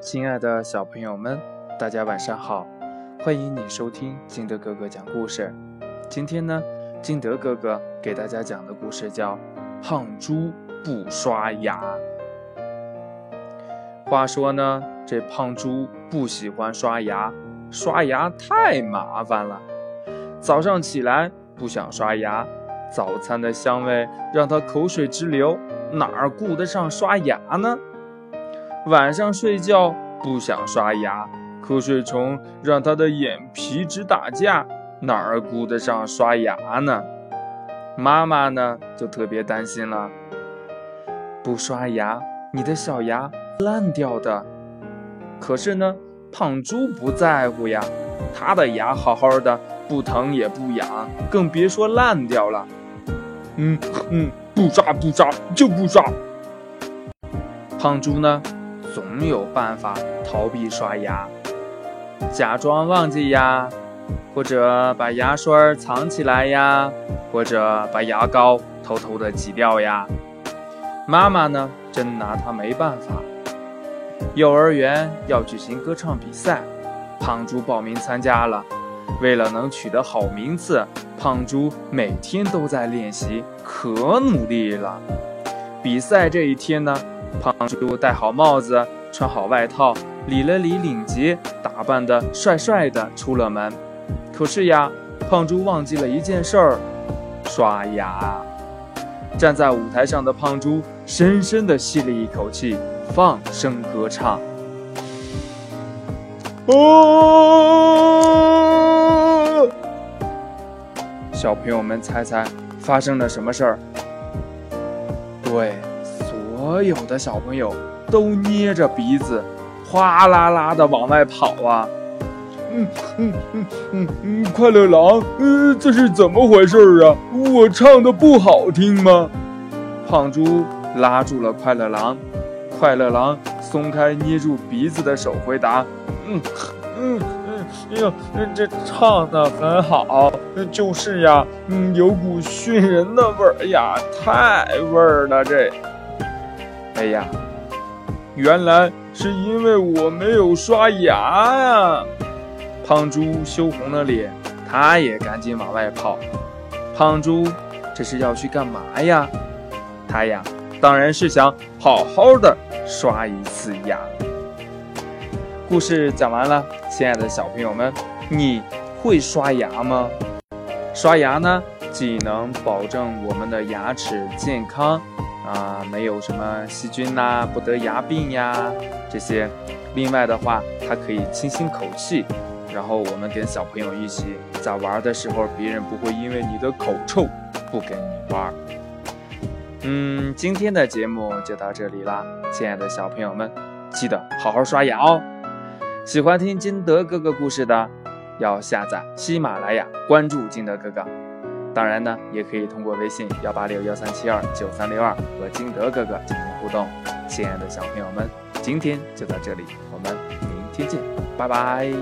亲爱的小朋友们，大家晚上好！欢迎你收听金德哥哥讲故事。今天呢，金德哥哥给大家讲的故事叫《胖猪不刷牙》。话说呢，这胖猪不喜欢刷牙，刷牙太麻烦了。早上起来不想刷牙，早餐的香味让他口水直流，哪儿顾得上刷牙呢？晚上睡觉不想刷牙，瞌睡虫让他的眼皮直打架，哪儿顾得上刷牙呢？妈妈呢就特别担心了，不刷牙，你的小牙烂掉的。可是呢，胖猪不在乎呀，他的牙好好的，不疼也不痒，更别说烂掉了。嗯嗯，不刷不刷就不刷。胖猪呢？总有办法逃避刷牙，假装忘记呀，或者把牙刷藏起来呀，或者把牙膏偷偷的挤掉呀。妈妈呢，真拿他没办法。幼儿园要举行歌唱比赛，胖猪报名参加了。为了能取得好名次，胖猪每天都在练习，可努力了。比赛这一天呢？胖猪戴好帽子，穿好外套，理了理领结，打扮的帅帅的出了门。可是呀，胖猪忘记了一件事儿——刷牙。站在舞台上的胖猪深深的吸了一口气，放声歌唱。哦！小朋友们，猜猜发生了什么事儿？对。所有的小朋友都捏着鼻子，哗啦啦的往外跑啊！嗯嗯嗯嗯嗯，快乐狼，呃，这是怎么回事啊？我唱的不好听吗？胖猪拉住了快乐狼，快乐狼松开捏住鼻子的手，回答：嗯嗯嗯，哎呀，这唱的很好，就是呀，嗯，有股熏人的味儿呀，太味儿了这。哎呀，原来是因为我没有刷牙呀！胖猪羞红了脸，他也赶紧往外跑。胖猪这是要去干嘛呀？他呀，当然是想好好的刷一次牙。故事讲完了，亲爱的小朋友们，你会刷牙吗？刷牙呢，既能保证我们的牙齿健康。啊，没有什么细菌呐，不得牙病呀，这些。另外的话，它可以清新口气，然后我们跟小朋友一起在玩的时候，别人不会因为你的口臭不跟你玩。嗯，今天的节目就到这里啦，亲爱的小朋友们，记得好好刷牙哦。喜欢听金德哥哥故事的，要下载喜马拉雅，关注金德哥哥。当然呢，也可以通过微信幺八六幺三七二九三六二和金德哥哥进行互动。亲爱的小朋友们，今天就到这里，我们明天见，拜拜。